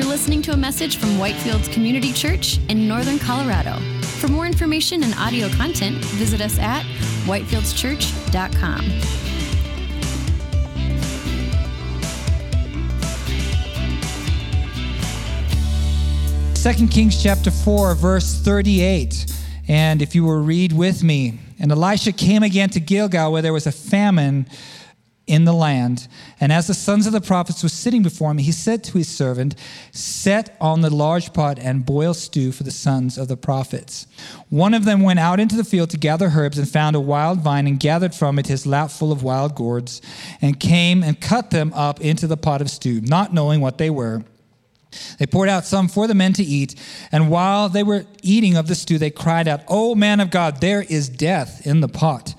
You're listening to a message from Whitefields Community Church in Northern Colorado. For more information and audio content, visit us at whitefieldschurch.com. Second Kings chapter 4, verse 38. And if you will read with me, and Elisha came again to Gilgal where there was a famine in the land. And as the sons of the prophets were sitting before him, he said to his servant, Set on the large pot and boil stew for the sons of the prophets. One of them went out into the field to gather herbs and found a wild vine and gathered from it his lap full of wild gourds and came and cut them up into the pot of stew, not knowing what they were. They poured out some for the men to eat, and while they were eating of the stew, they cried out, O man of God, there is death in the pot.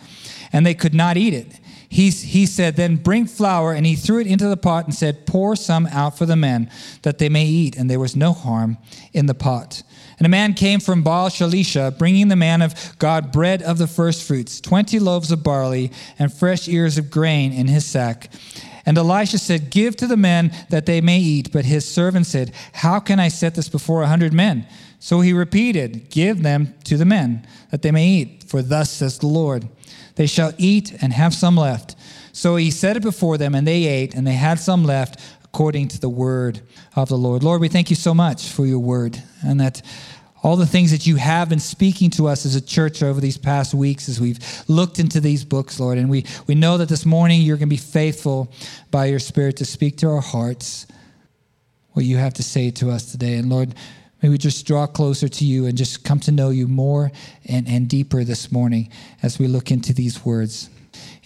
And they could not eat it. He, he said, Then bring flour, and he threw it into the pot and said, Pour some out for the men, that they may eat. And there was no harm in the pot. And a man came from Baal Shalisha, bringing the man of God bread of the firstfruits, twenty loaves of barley, and fresh ears of grain in his sack. And Elisha said, Give to the men that they may eat. But his servant said, How can I set this before a hundred men? So he repeated, Give them to the men, that they may eat. For thus says the Lord. They shall eat and have some left. So he set it before them, and they ate, and they had some left according to the word of the Lord. Lord, we thank you so much for your word, and that all the things that you have been speaking to us as a church over these past weeks as we've looked into these books, Lord. And we, we know that this morning you're going to be faithful by your Spirit to speak to our hearts what you have to say to us today. And Lord, May we just draw closer to you and just come to know you more and, and deeper this morning as we look into these words.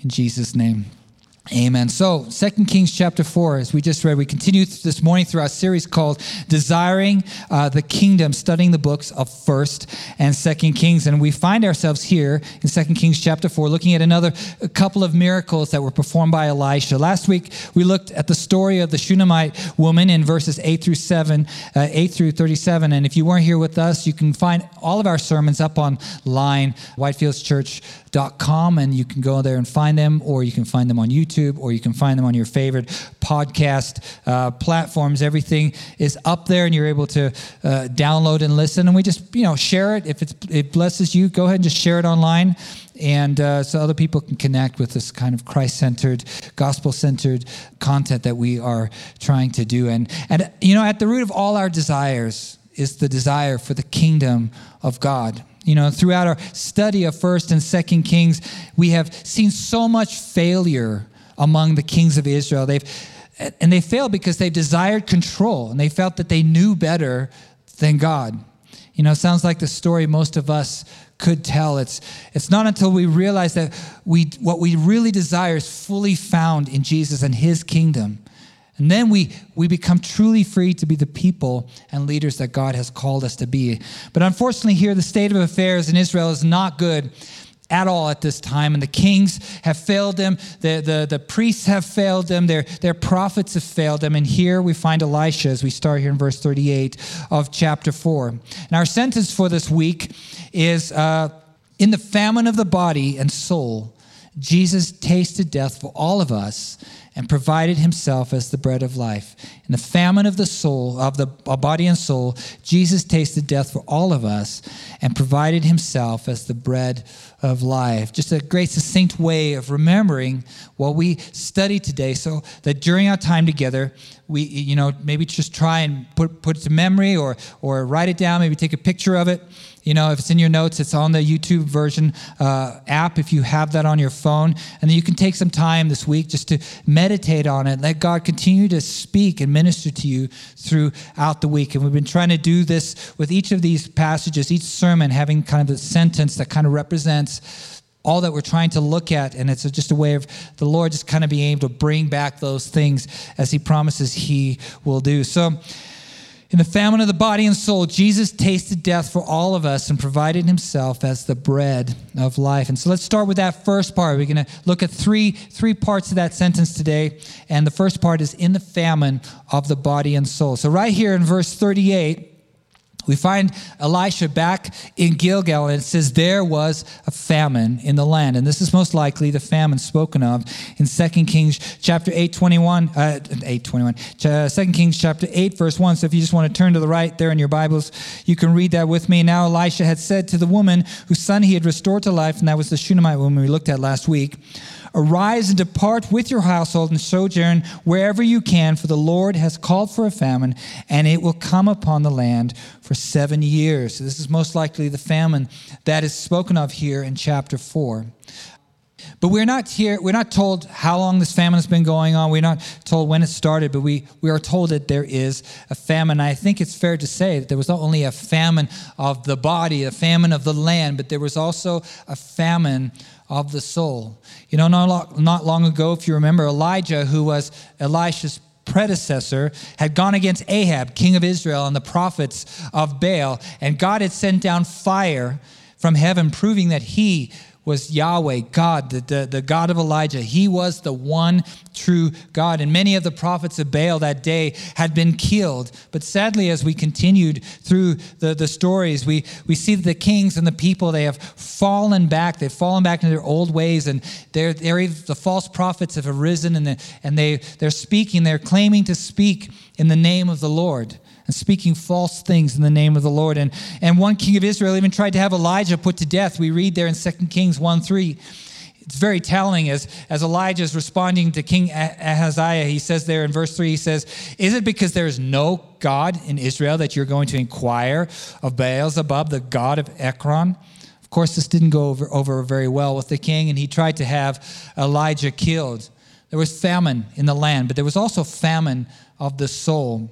In Jesus' name. Amen. So, Second Kings chapter 4, as we just read, we continue this morning through our series called Desiring uh, the Kingdom, studying the books of 1st and 2nd Kings. And we find ourselves here in Second Kings chapter 4, looking at another couple of miracles that were performed by Elisha. Last week, we looked at the story of the Shunammite woman in verses 8 through 7, uh, 8 through 37. And if you weren't here with us, you can find all of our sermons up online, whitefieldschurch.com, and you can go there and find them, or you can find them on YouTube or you can find them on your favorite podcast uh, platforms. Everything is up there, and you're able to uh, download and listen. And we just, you know, share it. If it blesses you, go ahead and just share it online. And uh, so other people can connect with this kind of Christ centered, gospel centered content that we are trying to do. And, and, you know, at the root of all our desires is the desire for the kingdom of God. You know, throughout our study of First and Second Kings, we have seen so much failure among the kings of Israel. They've, and they failed because they desired control and they felt that they knew better than God. You know, sounds like the story most of us could tell. It's, it's not until we realize that we, what we really desire is fully found in Jesus and his kingdom. And then we, we become truly free to be the people and leaders that God has called us to be. But unfortunately, here, the state of affairs in Israel is not good at all at this time. And the kings have failed them, the, the, the priests have failed them, their, their prophets have failed them. And here we find Elisha as we start here in verse 38 of chapter 4. And our sentence for this week is uh, In the famine of the body and soul, Jesus tasted death for all of us and provided himself as the bread of life. In the famine of the soul, of the body and soul, Jesus tasted death for all of us and provided himself as the bread of life. Just a great succinct way of remembering what we studied today so that during our time together, we, you know, maybe just try and put, put it to memory or, or write it down, maybe take a picture of it. You know, if it's in your notes, it's on the YouTube version uh, app if you have that on your phone. And then you can take some time this week just to meditate on it. Let God continue to speak and minister to you throughout the week. And we've been trying to do this with each of these passages, each sermon having kind of a sentence that kind of represents all that we're trying to look at. And it's just a way of the Lord just kind of being able to bring back those things as He promises He will do. So, in the famine of the body and soul, Jesus tasted death for all of us and provided himself as the bread of life. And so let's start with that first part. We're going to look at three, three parts of that sentence today. And the first part is in the famine of the body and soul. So, right here in verse 38, we find Elisha back in Gilgal, and it says there was a famine in the land. And this is most likely the famine spoken of in 2 Kings chapter 8, 21, uh, 8, 21, uh, 2 Kings chapter 8, verse 1. So if you just want to turn to the right there in your Bibles, you can read that with me. Now Elisha had said to the woman whose son he had restored to life, and that was the Shunammite woman we looked at last week, Arise and depart with your household and sojourn wherever you can, for the Lord has called for a famine, and it will come upon the land for seven years. This is most likely the famine that is spoken of here in chapter 4. But we're not here, we're not told how long this famine has been going on. We're not told when it started, but we, we are told that there is a famine. I think it's fair to say that there was not only a famine of the body, a famine of the land, but there was also a famine of the soul. You know, not, not long ago, if you remember, Elijah, who was Elisha's predecessor, had gone against Ahab, king of Israel, and the prophets of Baal, and God had sent down fire from heaven, proving that he was Yahweh, God, the, the, the, God of Elijah. He was the one true God. And many of the prophets of Baal that day had been killed. But sadly, as we continued through the, the stories, we, we see that the kings and the people, they have fallen back. They've fallen back into their old ways. And they're, they're, the false prophets have arisen and, the, and they, they're speaking, they're claiming to speak in the name of the Lord and speaking false things in the name of the Lord. And, and one king of Israel even tried to have Elijah put to death. We read there in 2 Kings 1 3. It's very telling as, as Elijah is responding to King Ahaziah. He says there in verse 3, he says, Is it because there is no God in Israel that you're going to inquire of Beelzebub, the God of Ekron? Of course, this didn't go over, over very well with the king, and he tried to have Elijah killed. There was famine in the land, but there was also famine of the soul.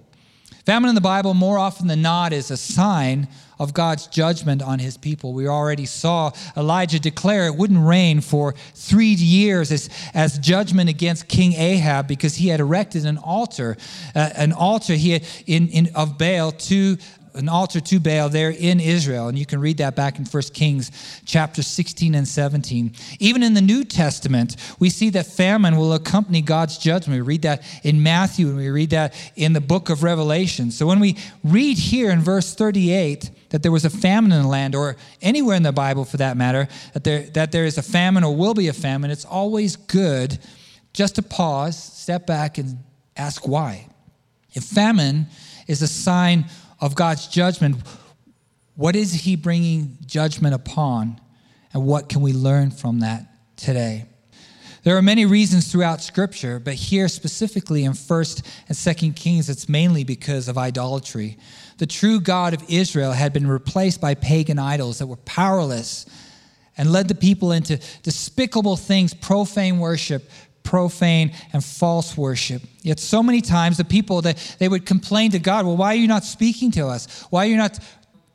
Famine in the Bible, more often than not, is a sign of God's judgment on his people. We already saw Elijah declare it wouldn't rain for three years as, as judgment against King Ahab because he had erected an altar, uh, an altar he had in, in, of Baal to an altar to Baal there in Israel. And you can read that back in 1 Kings chapter 16 and 17. Even in the New Testament, we see that famine will accompany God's judgment. We read that in Matthew and we read that in the book of Revelation. So when we read here in verse 38 that there was a famine in the land, or anywhere in the Bible for that matter, that there, that there is a famine or will be a famine, it's always good just to pause, step back, and ask why. If famine is a sign of God's judgment, what is He bringing judgment upon? And what can we learn from that today? There are many reasons throughout Scripture, but here specifically in 1st and 2nd Kings, it's mainly because of idolatry. The true God of Israel had been replaced by pagan idols that were powerless and led the people into despicable things, profane worship, profane and false worship. Yet so many times the people that they would complain to God, well, why are you not speaking to us? Why are you not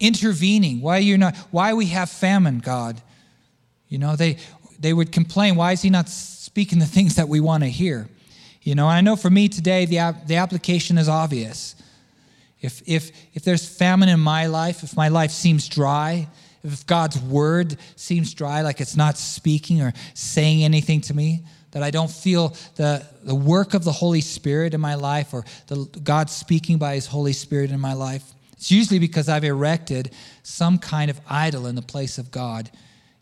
intervening? Why are you not why we have famine, God? You know, they they would complain, why is he not speaking the things that we want to hear? You know, I know for me today the the application is obvious. If if if there's famine in my life, if my life seems dry, if God's word seems dry, like it's not speaking or saying anything to me, that I don't feel the, the work of the Holy Spirit in my life or the, God speaking by His Holy Spirit in my life, it's usually because I've erected some kind of idol in the place of God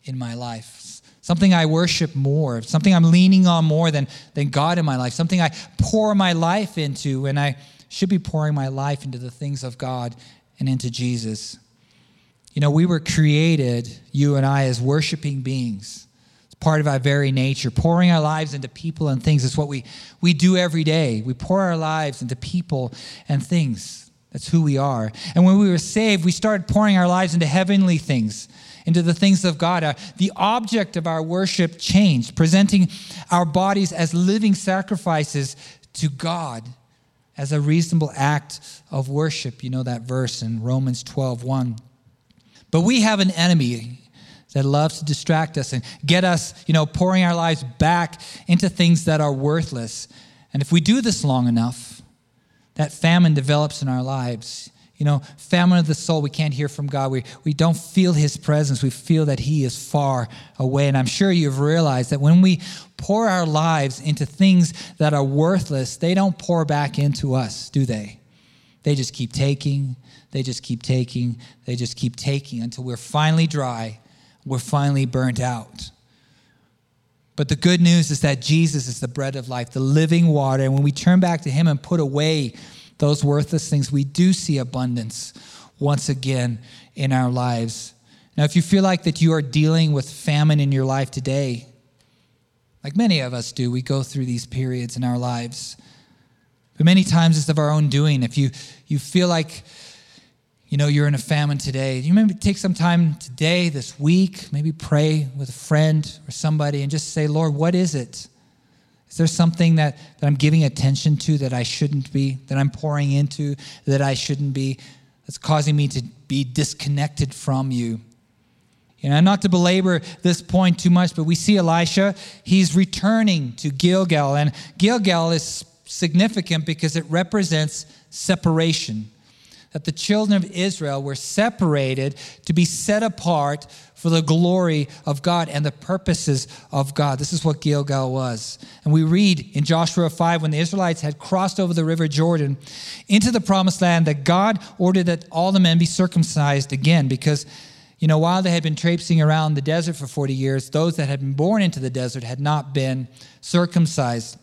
in my life. Something I worship more, something I'm leaning on more than, than God in my life, something I pour my life into when I should be pouring my life into the things of God and into Jesus. You know, we were created, you and I, as worshiping beings part of our very nature. Pouring our lives into people and things is what we, we do every day. We pour our lives into people and things. That's who we are. And when we were saved, we started pouring our lives into heavenly things, into the things of God. Uh, the object of our worship changed, presenting our bodies as living sacrifices to God as a reasonable act of worship. You know that verse in Romans 12 1. But we have an enemy that loves to distract us and get us, you know, pouring our lives back into things that are worthless. And if we do this long enough, that famine develops in our lives. You know, famine of the soul, we can't hear from God. We, we don't feel His presence. We feel that He is far away. And I'm sure you've realized that when we pour our lives into things that are worthless, they don't pour back into us, do they? they just keep taking, they just keep taking, they just keep taking until we're finally dry, we're finally burnt out. But the good news is that Jesus is the bread of life, the living water. And when we turn back to Him and put away those worthless things, we do see abundance once again in our lives. Now, if you feel like that you are dealing with famine in your life today, like many of us do, we go through these periods in our lives. But many times it's of our own doing. If you, you feel like you know you're in a famine today, you maybe take some time today, this week, maybe pray with a friend or somebody and just say, Lord, what is it? Is there something that, that I'm giving attention to that I shouldn't be, that I'm pouring into that I shouldn't be, that's causing me to be disconnected from you? You know, not to belabor this point too much, but we see Elisha, he's returning to Gilgal. And Gilgal is significant because it represents separation. That the children of Israel were separated to be set apart for the glory of God and the purposes of God. This is what Gilgal was. And we read in Joshua 5 when the Israelites had crossed over the river Jordan into the promised land that God ordered that all the men be circumcised again because you know, while they had been traipsing around the desert for 40 years, those that had been born into the desert had not been circumcised.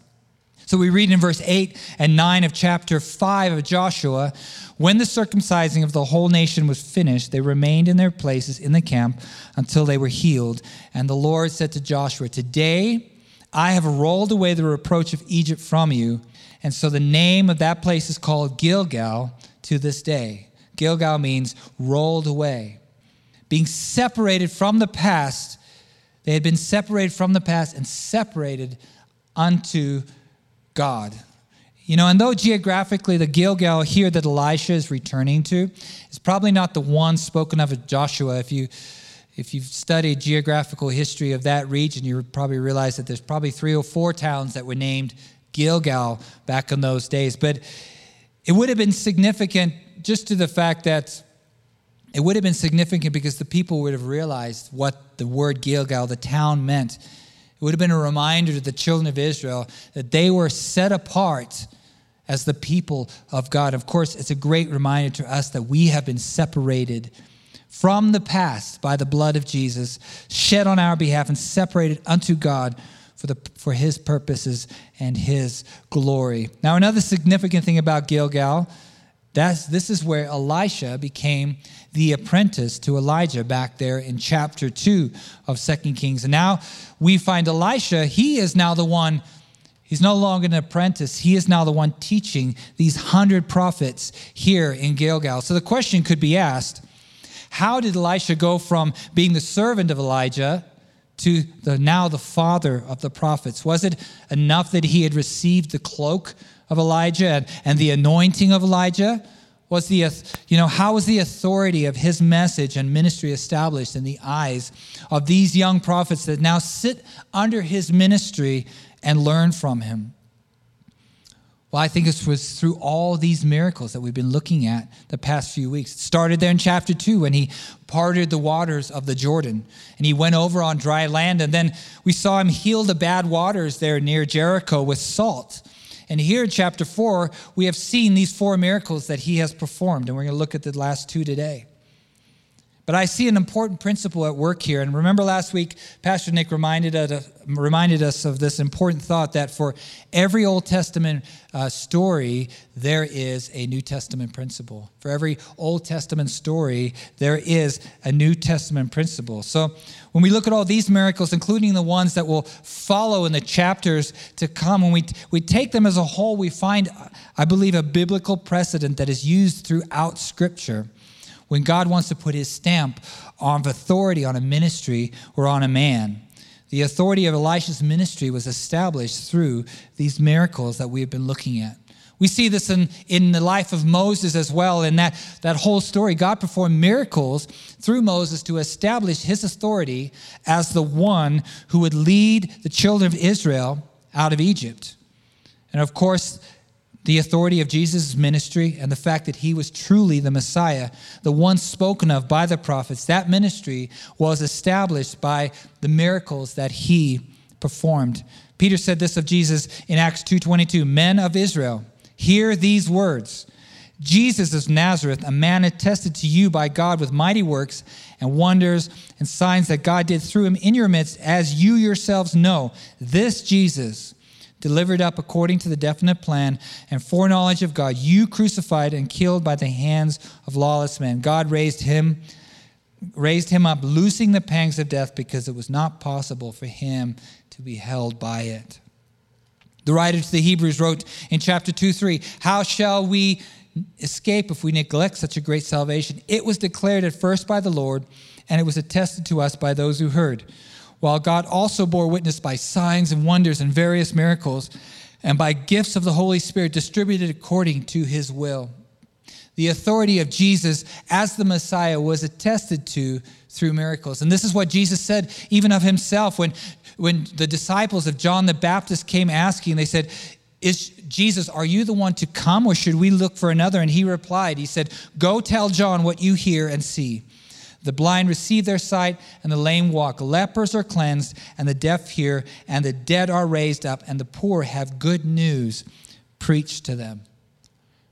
So we read in verse 8 and 9 of chapter 5 of Joshua when the circumcising of the whole nation was finished, they remained in their places in the camp until they were healed. And the Lord said to Joshua, Today I have rolled away the reproach of Egypt from you. And so the name of that place is called Gilgal to this day. Gilgal means rolled away being separated from the past. They had been separated from the past and separated unto God. You know, and though geographically the Gilgal here that Elisha is returning to is probably not the one spoken of in Joshua, if you if you've studied geographical history of that region, you probably realize that there's probably three or four towns that were named Gilgal back in those days. But it would have been significant just to the fact that it would have been significant because the people would have realized what the word Gilgal, the town, meant. It would have been a reminder to the children of Israel that they were set apart as the people of God. Of course, it's a great reminder to us that we have been separated from the past by the blood of Jesus, shed on our behalf and separated unto God for, the, for his purposes and his glory. Now, another significant thing about Gilgal, that's, this is where Elisha became the apprentice to Elijah back there in chapter 2 of Second Kings. And now we find Elisha, he is now the one, he's no longer an apprentice, he is now the one teaching these hundred prophets here in Gilgal. So the question could be asked how did Elisha go from being the servant of Elijah? To the now the father of the prophets? Was it enough that he had received the cloak of Elijah and, and the anointing of Elijah? Was the you know how was the authority of his message and ministry established in the eyes of these young prophets that now sit under his ministry and learn from him? Well i think it was through all these miracles that we've been looking at the past few weeks. It started there in chapter 2 when he parted the waters of the jordan and he went over on dry land. And then we saw him heal the bad waters there near jericho with salt and here in chapter 4, we have seen these four miracles that he has performed, and we're going to look at the last two today. But I see an important principle at work here. And remember last week, Pastor Nick reminded us, reminded us of this important thought that for every Old Testament uh, story, there is a New Testament principle. For every Old Testament story, there is a New Testament principle. So when we look at all these miracles, including the ones that will follow in the chapters to come, when we, we take them as a whole, we find, I believe, a biblical precedent that is used throughout Scripture when God wants to put his stamp of authority on a ministry or on a man. The authority of Elisha's ministry was established through these miracles that we have been looking at. We see this in, in the life of Moses as well. In that, that whole story, God performed miracles through Moses to establish his authority as the one who would lead the children of Israel out of Egypt. And of course, the authority of Jesus' ministry and the fact that he was truly the Messiah, the one spoken of by the prophets, that ministry was established by the miracles that he performed. Peter said this of Jesus in Acts 2:22, "Men of Israel, hear these words. Jesus of Nazareth, a man attested to you by God with mighty works and wonders and signs that God did through him in your midst, as you yourselves know. This Jesus, delivered up according to the definite plan and foreknowledge of God, you crucified and killed by the hands of lawless men. God raised him raised him up, loosing the pangs of death because it was not possible for him to be held by it. The writer to the Hebrews wrote in chapter 2 3, How shall we escape if we neglect such a great salvation? It was declared at first by the Lord, and it was attested to us by those who heard. While God also bore witness by signs and wonders and various miracles, and by gifts of the Holy Spirit distributed according to his will. The authority of Jesus as the Messiah was attested to through miracles. And this is what Jesus said even of himself when, when the disciples of John the Baptist came asking, they said, is Jesus, are you the one to come or should we look for another? And he replied, He said, Go tell John what you hear and see. The blind receive their sight, and the lame walk. Lepers are cleansed, and the deaf hear, and the dead are raised up, and the poor have good news preached to them.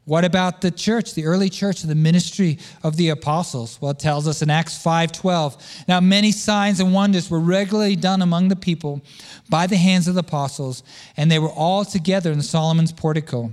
What about the church, the early church, the ministry of the apostles? Well, it tells us in Acts 5:12. Now many signs and wonders were regularly done among the people by the hands of the apostles, and they were all together in Solomon's portico.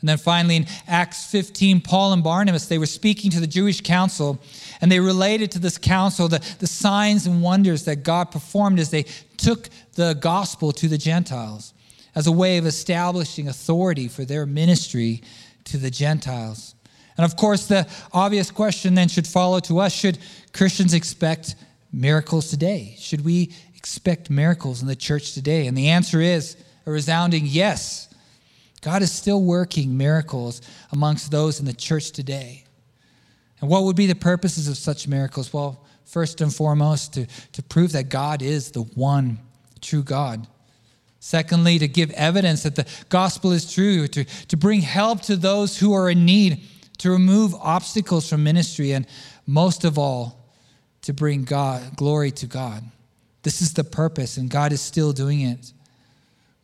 And then finally, in Acts 15, Paul and Barnabas, they were speaking to the Jewish council, and they related to this council the, the signs and wonders that God performed as they took the gospel to the Gentiles as a way of establishing authority for their ministry to the Gentiles. And of course, the obvious question then should follow to us should Christians expect miracles today? Should we expect miracles in the church today? And the answer is a resounding yes. God is still working miracles amongst those in the church today. And what would be the purposes of such miracles? Well, first and foremost, to, to prove that God is the one true God. Secondly, to give evidence that the gospel is true, to, to bring help to those who are in need, to remove obstacles from ministry, and most of all, to bring God glory to God. This is the purpose, and God is still doing it.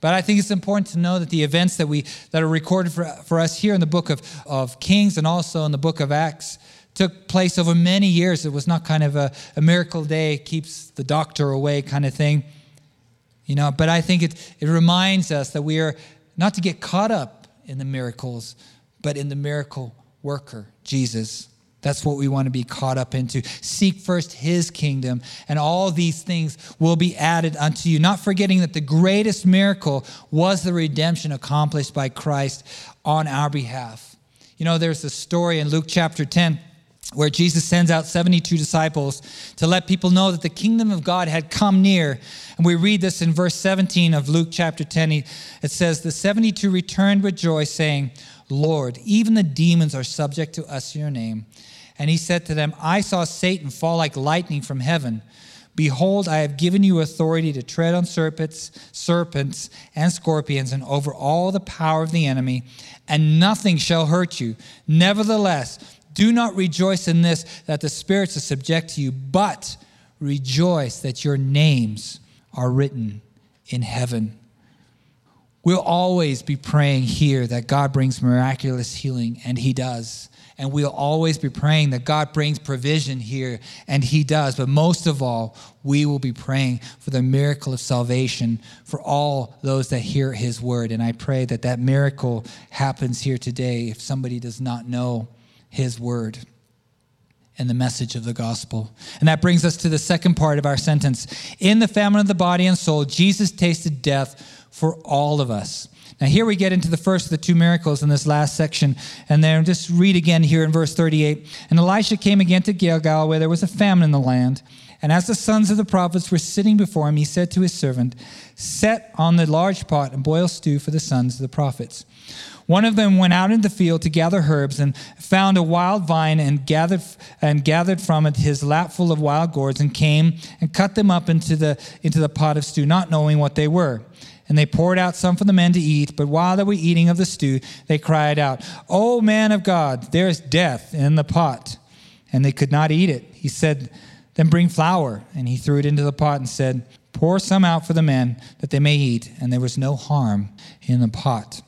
But I think it's important to know that the events that we that are recorded for, for us here in the book of, of Kings and also in the book of Acts took place over many years. It was not kind of a, a miracle day, keeps the doctor away kind of thing. You know, but I think it, it reminds us that we are not to get caught up in the miracles, but in the miracle worker, Jesus. That's what we want to be caught up into. Seek first his kingdom, and all these things will be added unto you. Not forgetting that the greatest miracle was the redemption accomplished by Christ on our behalf. You know, there's a story in Luke chapter 10 where Jesus sends out 72 disciples to let people know that the kingdom of God had come near. And we read this in verse 17 of Luke chapter 10. It says, The 72 returned with joy, saying, Lord, even the demons are subject to us in your name. And he said to them, I saw Satan fall like lightning from heaven. Behold, I have given you authority to tread on serpents, serpents and scorpions, and over all the power of the enemy, and nothing shall hurt you. Nevertheless, do not rejoice in this that the spirits are subject to you, but rejoice that your names are written in heaven. We'll always be praying here that God brings miraculous healing, and He does. And we'll always be praying that God brings provision here, and He does. But most of all, we will be praying for the miracle of salvation for all those that hear His word. And I pray that that miracle happens here today if somebody does not know His word and the message of the gospel. And that brings us to the second part of our sentence. In the famine of the body and soul, Jesus tasted death for all of us. Now, here we get into the first of the two miracles in this last section. And then just read again here in verse 38. And Elisha came again to Gilgal, where there was a famine in the land. And as the sons of the prophets were sitting before him, he said to his servant, Set on the large pot and boil stew for the sons of the prophets. One of them went out into the field to gather herbs and found a wild vine and gathered and gathered from it his lapful of wild gourds and came and cut them up into the into the pot of stew, not knowing what they were. And they poured out some for the men to eat, but while they were eating of the stew, they cried out, "O man of God, there is death in the pot." And they could not eat it. He said, "Then bring flour." And he threw it into the pot and said, "Pour some out for the men that they may eat." And there was no harm in the pot.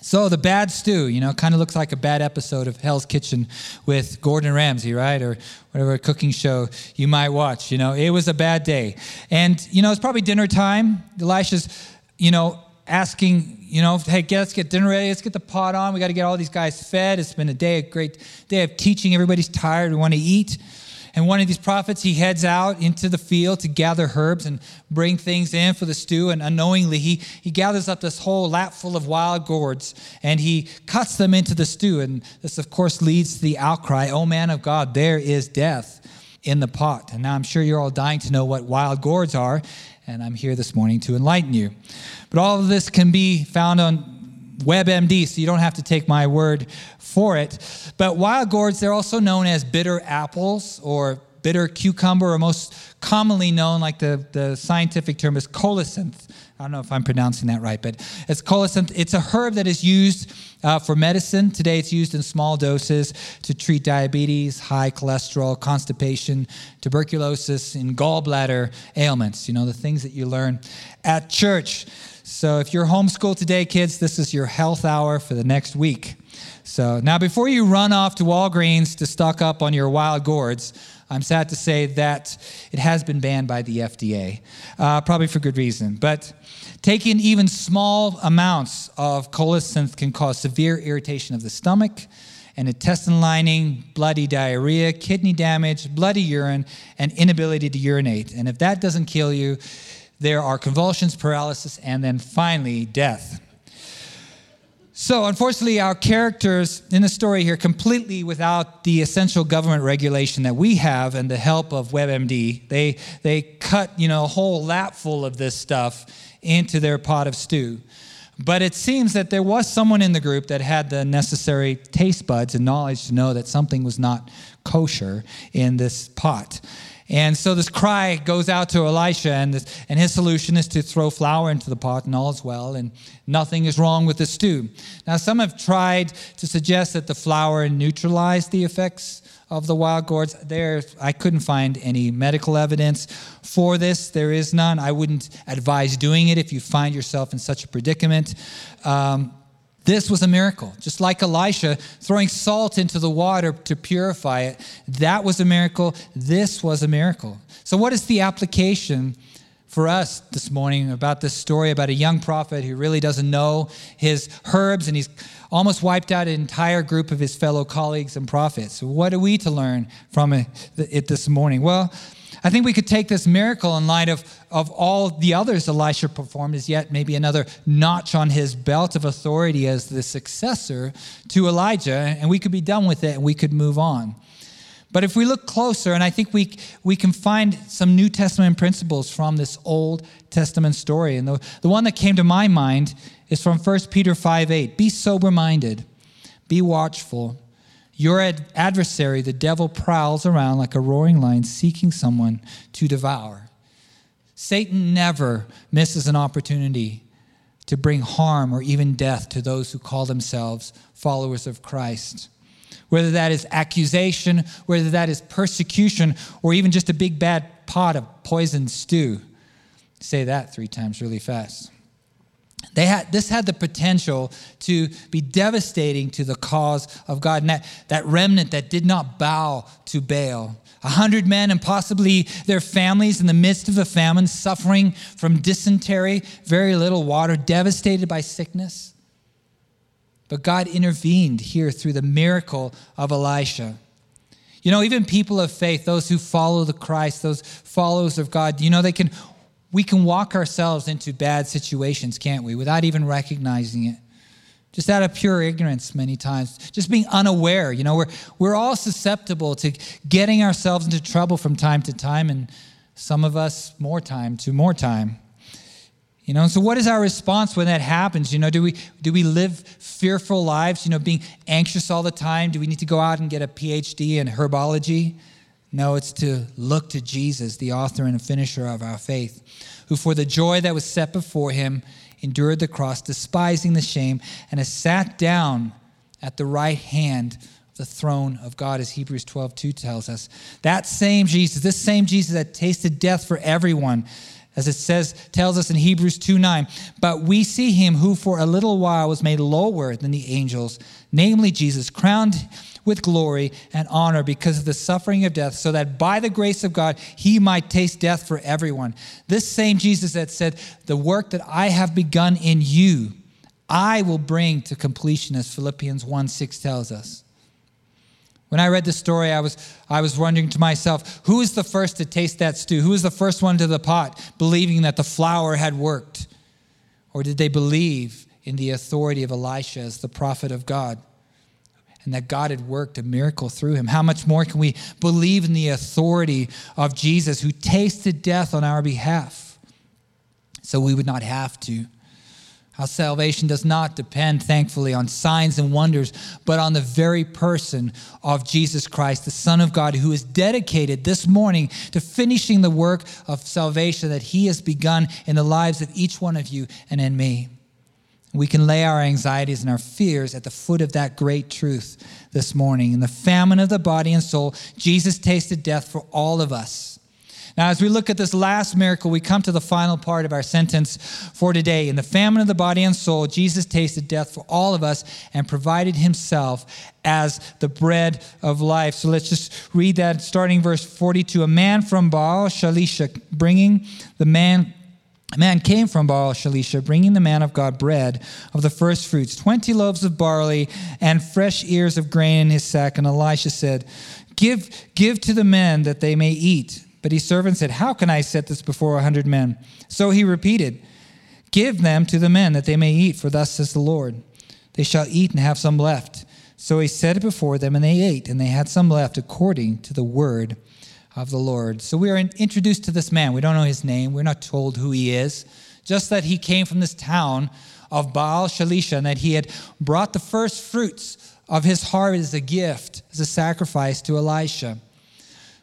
So the bad stew, you know, kind of looks like a bad episode of Hell's Kitchen with Gordon Ramsay, right? Or whatever cooking show you might watch. You know, it was a bad day. And, you know, it's probably dinner time. Elisha's, you know, asking, you know, hey, let's get dinner ready. Let's get the pot on. We got to get all these guys fed. It's been a day, a great day of teaching. Everybody's tired. We want to eat. And one of these prophets, he heads out into the field to gather herbs and bring things in for the stew. And unknowingly, he, he gathers up this whole lap full of wild gourds and he cuts them into the stew. And this, of course, leads to the outcry, Oh, man of God, there is death in the pot. And now I'm sure you're all dying to know what wild gourds are. And I'm here this morning to enlighten you. But all of this can be found on WebMD, so you don't have to take my word for it. But wild gourds, they're also known as bitter apples or bitter cucumber, or most commonly known, like the, the scientific term is colocynth. I don't know if I'm pronouncing that right, but it's colocynth. It's a herb that is used uh, for medicine. Today it's used in small doses to treat diabetes, high cholesterol, constipation, tuberculosis, and gallbladder ailments. You know, the things that you learn at church. So if you're homeschooled today, kids, this is your health hour for the next week. So now, before you run off to Walgreens to stock up on your wild gourds, I'm sad to say that it has been banned by the FDA, uh, probably for good reason. But taking even small amounts of colocynth can cause severe irritation of the stomach, and intestine lining, bloody diarrhea, kidney damage, bloody urine, and inability to urinate. And if that doesn't kill you, there are convulsions, paralysis, and then finally death. So, unfortunately, our characters in the story here, completely without the essential government regulation that we have and the help of WebMD, they, they cut you know, a whole lap full of this stuff into their pot of stew. But it seems that there was someone in the group that had the necessary taste buds and knowledge to know that something was not kosher in this pot. And so this cry goes out to Elisha, and, this, and his solution is to throw flour into the pot, and all is well, and nothing is wrong with the stew. Now, some have tried to suggest that the flour neutralized the effects of the wild gourds. There, I couldn't find any medical evidence for this. There is none. I wouldn't advise doing it if you find yourself in such a predicament. Um, this was a miracle. Just like Elisha throwing salt into the water to purify it, that was a miracle. This was a miracle. So, what is the application for us this morning about this story about a young prophet who really doesn't know his herbs and he's almost wiped out an entire group of his fellow colleagues and prophets? What are we to learn from it this morning? Well, I think we could take this miracle in light of, of all the others Elisha performed as yet maybe another notch on his belt of authority as the successor to Elijah, and we could be done with it and we could move on. But if we look closer, and I think we, we can find some New Testament principles from this Old Testament story. And the, the one that came to my mind is from 1 Peter 5 8. Be sober minded, be watchful. Your ad- adversary, the devil, prowls around like a roaring lion seeking someone to devour. Satan never misses an opportunity to bring harm or even death to those who call themselves followers of Christ. Whether that is accusation, whether that is persecution, or even just a big bad pot of poisoned stew. Say that three times really fast. They had, this had the potential to be devastating to the cause of God. And that, that remnant that did not bow to Baal. A hundred men and possibly their families in the midst of a famine, suffering from dysentery, very little water, devastated by sickness. But God intervened here through the miracle of Elisha. You know, even people of faith, those who follow the Christ, those followers of God, you know, they can we can walk ourselves into bad situations, can't we, without even recognizing it? Just out of pure ignorance, many times, just being unaware. You know, we're, we're all susceptible to getting ourselves into trouble from time to time, and some of us more time to more time. You know, so what is our response when that happens? You know, do we do we live fearful lives, you know, being anxious all the time? Do we need to go out and get a PhD in herbology? No, it's to look to Jesus, the author and finisher of our faith, who for the joy that was set before him endured the cross, despising the shame, and has sat down at the right hand of the throne of God, as Hebrews 12 2 tells us. That same Jesus, this same Jesus that tasted death for everyone as it says tells us in Hebrews 2 9. But we see him who for a little while was made lower than the angels, namely Jesus, crowned with glory and honor because of the suffering of death, so that by the grace of God he might taste death for everyone. This same Jesus that said, The work that I have begun in you, I will bring to completion, as Philippians 1 6 tells us. When I read the story, I was, I was wondering to myself, who was the first to taste that stew? Who was the first one to the pot, believing that the flour had worked? Or did they believe in the authority of Elisha as the prophet of God? And that God had worked a miracle through him. How much more can we believe in the authority of Jesus who tasted death on our behalf so we would not have to? Our salvation does not depend, thankfully, on signs and wonders, but on the very person of Jesus Christ, the Son of God, who is dedicated this morning to finishing the work of salvation that He has begun in the lives of each one of you and in me. We can lay our anxieties and our fears at the foot of that great truth this morning. In the famine of the body and soul, Jesus tasted death for all of us. Now, as we look at this last miracle, we come to the final part of our sentence for today. In the famine of the body and soul, Jesus tasted death for all of us and provided himself as the bread of life. So let's just read that starting verse 42. A man from Baal Shalisha bringing the man a man came from Baal Shalisha, bringing the man of God bread of the first fruits, 20 loaves of barley and fresh ears of grain in his sack. And Elisha said, Give, give to the men that they may eat. But his servant said, How can I set this before a hundred men? So he repeated, Give them to the men that they may eat, for thus says the Lord. They shall eat and have some left. So he set it before them, and they ate, and they had some left according to the word of the Lord. So we are introduced to this man. We don't know his name, we're not told who he is, just that he came from this town of Baal Shalisha, and that he had brought the first fruits of his harvest as a gift, as a sacrifice to Elisha.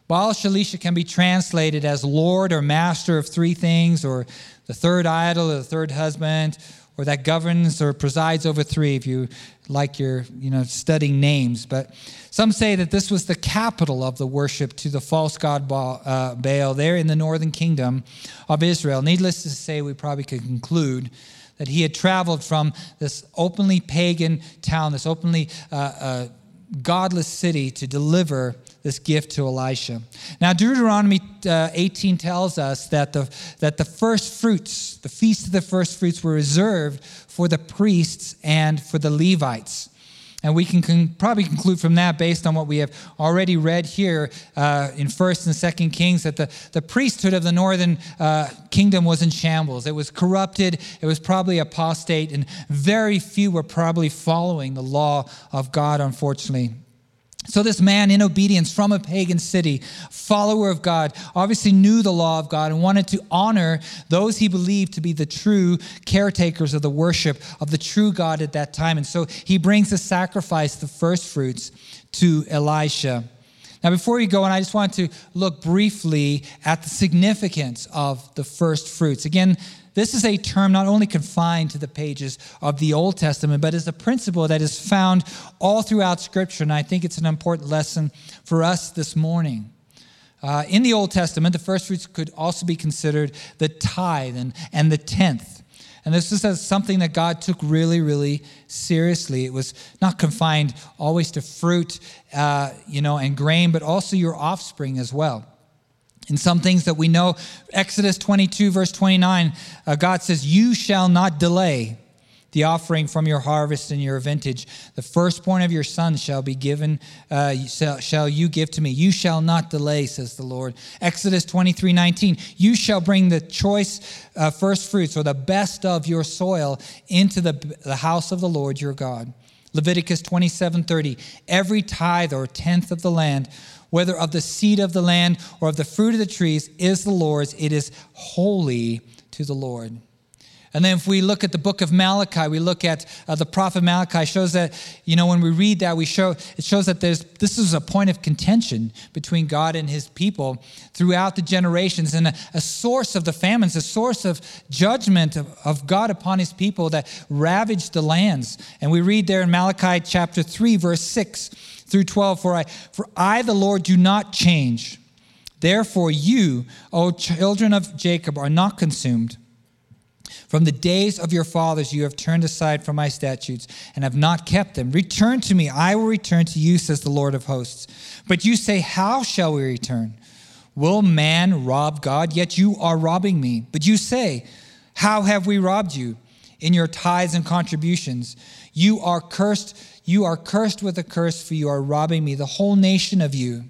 Baal Shalisha can be translated as Lord or Master of three things, or the third idol, or the third husband, or that governs or presides over three, if you like your, you know, studying names. But some say that this was the capital of the worship to the false god Baal, uh, Baal there in the northern kingdom of Israel. Needless to say, we probably could conclude that he had traveled from this openly pagan town, this openly uh, uh, godless city, to deliver this gift to Elisha. Now, Deuteronomy uh, 18 tells us that the, that the first fruits, the feast of the first fruits, were reserved for the priests and for the Levites. And we can con- probably conclude from that, based on what we have already read here uh, in First and Second Kings, that the, the priesthood of the northern uh, kingdom was in shambles. It was corrupted. It was probably apostate, and very few were probably following the law of God, unfortunately. So, this man in obedience from a pagan city, follower of God, obviously knew the law of God and wanted to honor those he believed to be the true caretakers of the worship of the true God at that time. And so he brings the sacrifice, the first fruits, to Elisha. Now, before we go on, I just want to look briefly at the significance of the first fruits. Again, this is a term not only confined to the pages of the Old Testament, but is a principle that is found all throughout Scripture. And I think it's an important lesson for us this morning. Uh, in the Old Testament, the first fruits could also be considered the tithe and, and the tenth. And this is something that God took really, really seriously. It was not confined always to fruit, uh, you know, and grain, but also your offspring as well. In some things that we know, Exodus 22, verse 29, uh, God says, You shall not delay the offering from your harvest and your vintage. The firstborn of your sons shall be given, uh, shall, shall you give to me. You shall not delay, says the Lord. Exodus 23, 19, You shall bring the choice uh, first fruits or the best of your soil into the, the house of the Lord your God. Leviticus 27, 30, Every tithe or tenth of the land whether of the seed of the land or of the fruit of the trees, is the Lord's. It is holy to the Lord. And then if we look at the book of Malachi, we look at uh, the prophet Malachi shows that, you know, when we read that, we show, it shows that there's, this is a point of contention between God and his people throughout the generations and a, a source of the famines, a source of judgment of, of God upon his people that ravaged the lands. And we read there in Malachi chapter 3, verse 6 through 12, for I, for I, the Lord, do not change. Therefore, you, O children of Jacob, are not consumed. From the days of your fathers, you have turned aside from my statutes and have not kept them. Return to me, I will return to you, says the Lord of hosts. But you say, How shall we return? Will man rob God? Yet you are robbing me. But you say, How have we robbed you? In your tithes and contributions. You are cursed. You are cursed with a curse, for you are robbing me, the whole nation of you.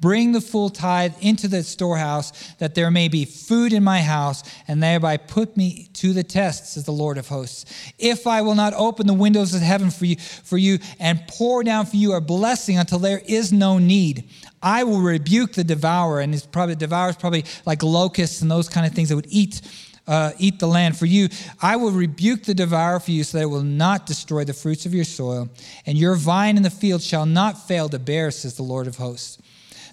Bring the full tithe into the storehouse, that there may be food in my house, and thereby put me to the test, says the Lord of hosts. If I will not open the windows of heaven for you, for you and pour down for you a blessing until there is no need, I will rebuke the devourer, and it's probably devour is probably like locusts and those kind of things that would eat. Uh, eat the land for you. I will rebuke the devourer for you so that it will not destroy the fruits of your soil, and your vine in the field shall not fail to bear, says the Lord of hosts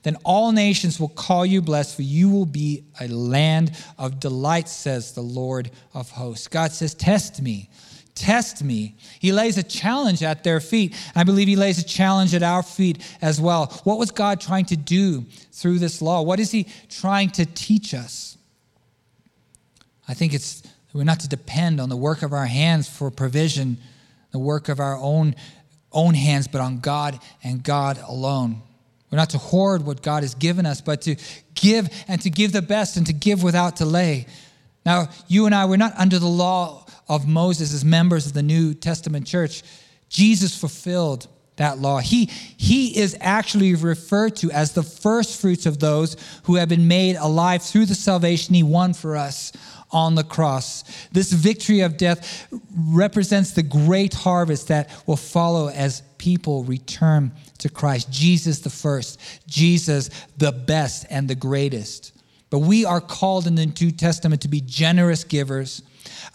then all nations will call you blessed, for you will be a land of delight, says the Lord of hosts. God says, Test me. Test me. He lays a challenge at their feet. I believe he lays a challenge at our feet as well. What was God trying to do through this law? What is he trying to teach us? I think it's we're not to depend on the work of our hands for provision, the work of our own own hands, but on God and God alone. We're not to hoard what God has given us, but to give and to give the best and to give without delay. Now, you and I, we're not under the law of Moses as members of the New Testament church. Jesus fulfilled that law. He, he is actually referred to as the first fruits of those who have been made alive through the salvation he won for us on the cross. This victory of death represents the great harvest that will follow as people return to Christ. Jesus the first, Jesus the best and the greatest. But we are called in the New Testament to be generous givers.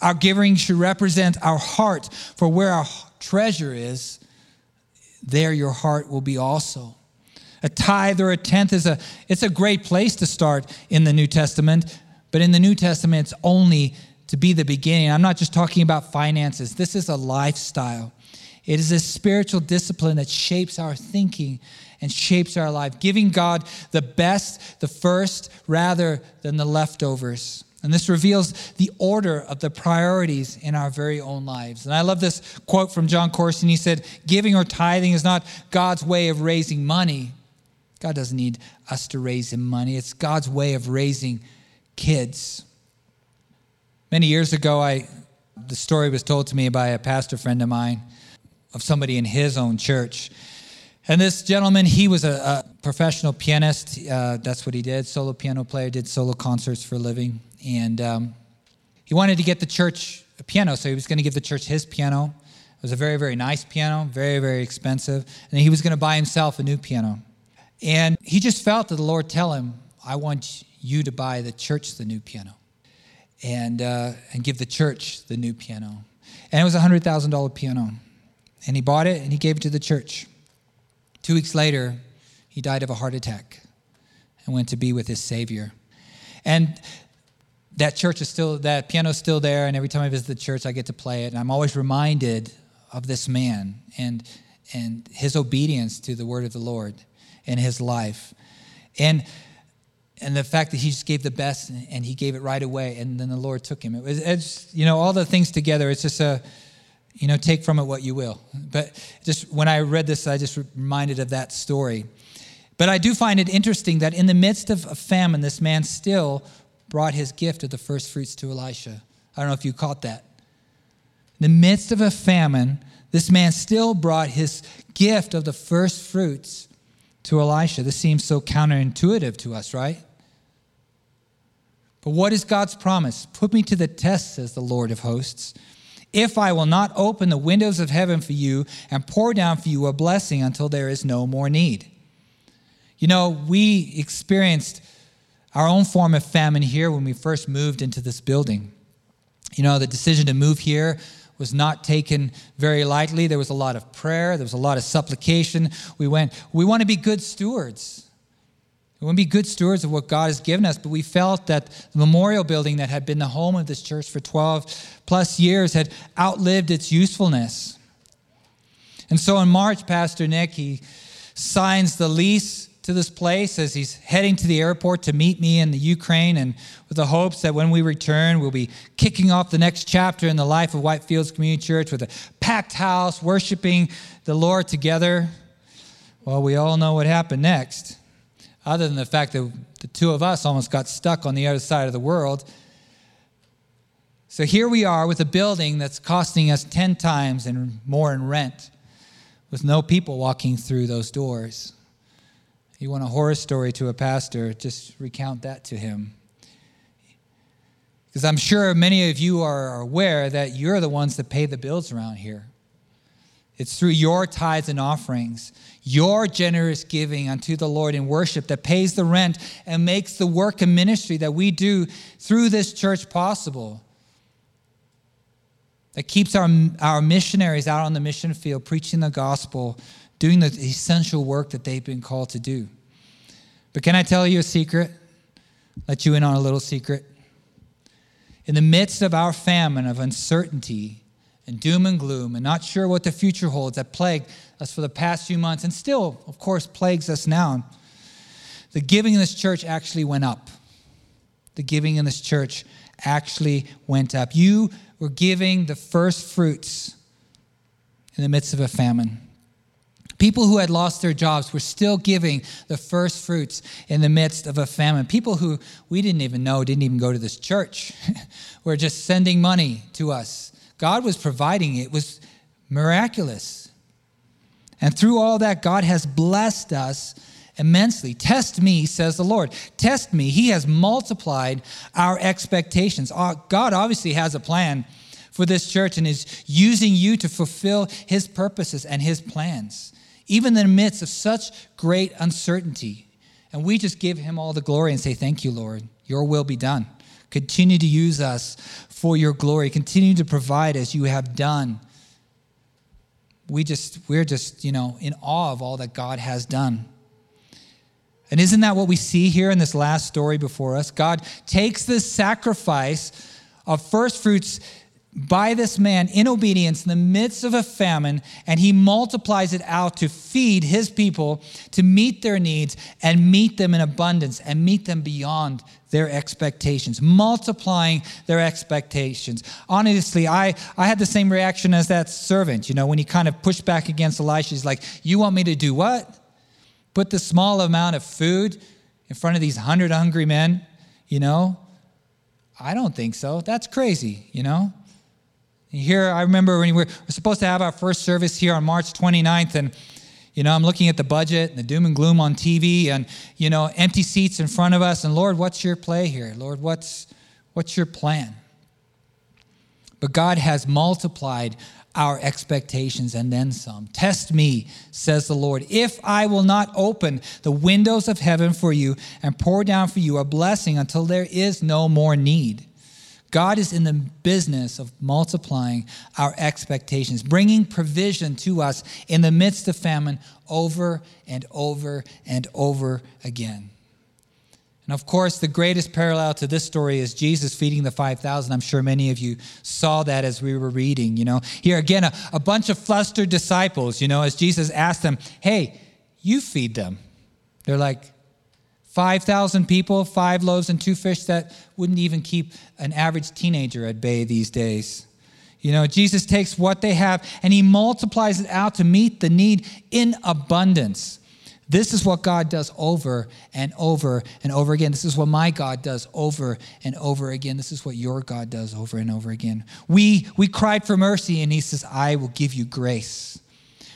Our giving should represent our heart, for where our treasure is, there your heart will be also. A tithe or a tenth is a it's a great place to start in the New Testament, but in the New Testament it's only to be the beginning. I'm not just talking about finances. This is a lifestyle. It is a spiritual discipline that shapes our thinking and shapes our life, giving God the best, the first, rather than the leftovers. And this reveals the order of the priorities in our very own lives. And I love this quote from Jon Courson. He said, Giving or tithing is not God's way of raising money. God doesn't need us to raise him money, it's God's way of raising kids. Many years ago, I, the story was told to me by a pastor friend of mine of somebody in his own church. And this gentleman, he was a, a professional pianist. Uh, that's what he did, solo piano player, did solo concerts for a living. And um, he wanted to get the church a piano, so he was going to give the church his piano. It was a very, very nice piano, very, very expensive. And he was going to buy himself a new piano. And he just felt that the Lord tell him, I want you to buy the church the new piano and, uh, and give the church the new piano. And it was a $100,000 piano. And he bought it and he gave it to the church. Two weeks later, he died of a heart attack and went to be with his Savior. And that church is still, that piano is still there. And every time I visit the church, I get to play it. And I'm always reminded of this man and, and his obedience to the word of the Lord in his life. And and the fact that he just gave the best and he gave it right away and then the lord took him it was it's you know all the things together it's just a you know, take from it what you will. But just when I read this, I just reminded of that story. But I do find it interesting that in the midst of a famine, this man still brought his gift of the first fruits to Elisha. I don't know if you caught that. In the midst of a famine, this man still brought his gift of the first fruits to Elisha. This seems so counterintuitive to us, right? But what is God's promise? Put me to the test, says the Lord of hosts if I will not open the windows of heaven for you and pour down for you a blessing until there is no more need. You know, we experienced our own form of famine here when we first moved into this building. You know, the decision to move here was not taken very lightly. There was a lot of prayer, there was a lot of supplication. We went, we want to be good stewards. We to be good stewards of what God has given us, but we felt that the memorial building that had been the home of this church for 12 plus years had outlived its usefulness. And so in March, Pastor Nick, he signs the lease to this place as he's heading to the airport to meet me in the Ukraine, and with the hopes that when we return, we'll be kicking off the next chapter in the life of Whitefields Community Church with a packed house, worshiping the Lord together. Well, we all know what happened next, other than the fact that the two of us almost got stuck on the other side of the world. So here we are with a building that's costing us 10 times and more in rent, with no people walking through those doors you want a horror story to a pastor, just recount that to him. Because I'm sure many of you are aware that you're the ones that pay the bills around here. It's through your tithes and offerings, your generous giving unto the Lord in worship that pays the rent and makes the work and ministry that we do through this church possible. That keeps our, our missionaries out on the mission field preaching the gospel doing the essential work that they've been called to do. But can I tell you a secret? Let you in on a little secret. In the midst of our famine of uncertainty and doom and gloom and not sure what the future holds that plagued us for the past few months and still, of course, plagues us now, the giving in this church actually went up. The giving in this church actually went up. You were giving the first fruits in the midst of a famine. People who had lost their jobs were still giving the first fruits in the midst of a famine. People who we didn't even know didn't even go to this church were just sending money to us. God was providing it, was miraculous. And through all that, God has blessed us immensely. Test me, says the Lord. Test me. He has multiplied our expectations. Uh, God obviously has a plan for this church and is using you to fulfill his purposes and his plans even in the midst of such great uncertainty. And we just give him all the glory and say, Thank you, Lord. Your will be done. Continue to use us for your glory. Continue to provide as you have done. We just, we're just, you know, in awe of all that God has done. And isn't that what we see here in this last story before us? God takes this sacrifice of first fruits by this man in obedience in the midst of a famine, and he multiplies it out to feed his people, to meet their needs, and meet them in abundance, and meet them beyond their expectations, multiplying their expectations. Honestly, I, I had the same reaction as that servant, you know, when he kind of pushed back against Elisha. He's like, You want me to do what? Put the small amount of food in front of these hundred hungry men, you know? I don't think so. That's crazy, you know? Here, I remember when we were supposed to have our first service here on March 29th, and you know, I'm looking at the budget and the doom and gloom on TV, and you know, empty seats in front of us. And Lord, what's your play here? Lord, what's what's your plan? But God has multiplied our expectations and then some. Test me, says the Lord, if I will not open the windows of heaven for you and pour down for you a blessing until there is no more need. God is in the business of multiplying our expectations, bringing provision to us in the midst of famine over and over and over again. And of course, the greatest parallel to this story is Jesus feeding the 5,000. I'm sure many of you saw that as we were reading. You know, here again, a, a bunch of flustered disciples, you know, as Jesus asked them, Hey, you feed them. They're like, 5,000 people, five loaves and two fish that wouldn't even keep an average teenager at bay these days. You know, Jesus takes what they have and he multiplies it out to meet the need in abundance. This is what God does over and over and over again. This is what my God does over and over again. This is what your God does over and over again. We, we cried for mercy, and He says, I will give you grace.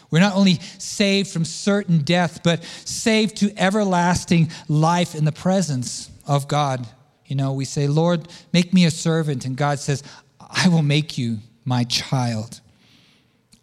We're not only saved from certain death, but saved to everlasting life in the presence of God. You know, we say, Lord, make me a servant. And God says, I will make you my child.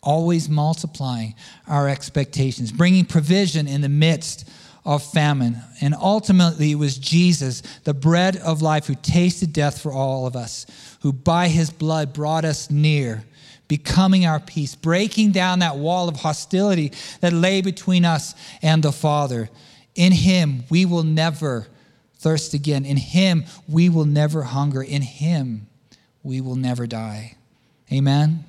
Always multiplying our expectations, bringing provision in the midst of famine. And ultimately, it was Jesus, the bread of life, who tasted death for all of us, who by his blood brought us near, becoming our peace, breaking down that wall of hostility that lay between us and the Father. In him, we will never thirst again. In him, we will never hunger. In him, we will never die. Amen.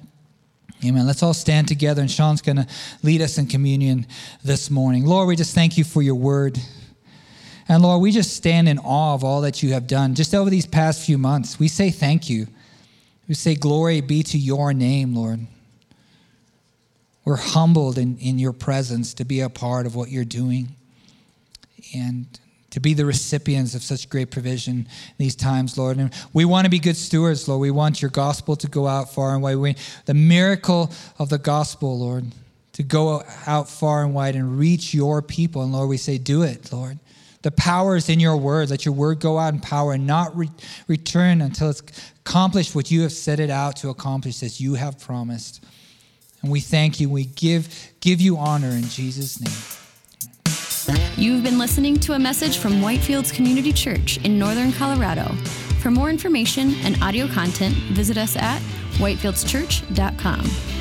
Amen. Let's all stand together, and Sean's going to lead us in communion this morning. Lord, we just thank you for your word. And Lord, we just stand in awe of all that you have done just over these past few months. We say thank you. We say, Glory be to your name, Lord. We're humbled in, in your presence to be a part of what you're doing. And to be the recipients of such great provision these times, Lord. And we want to be good stewards, Lord. We want your gospel to go out far and wide. We, the miracle of the gospel, Lord, to go out far and wide and reach your people. And Lord, we say, do it, Lord. The power is in your word. Let your word go out in power and not re- return until it's accomplished what you have set it out to accomplish, as you have promised. And we thank you. We give, give you honor in Jesus' name. You've been listening to a message from Whitefields Community Church in Northern Colorado. For more information and audio content, visit us at whitefieldschurch.com.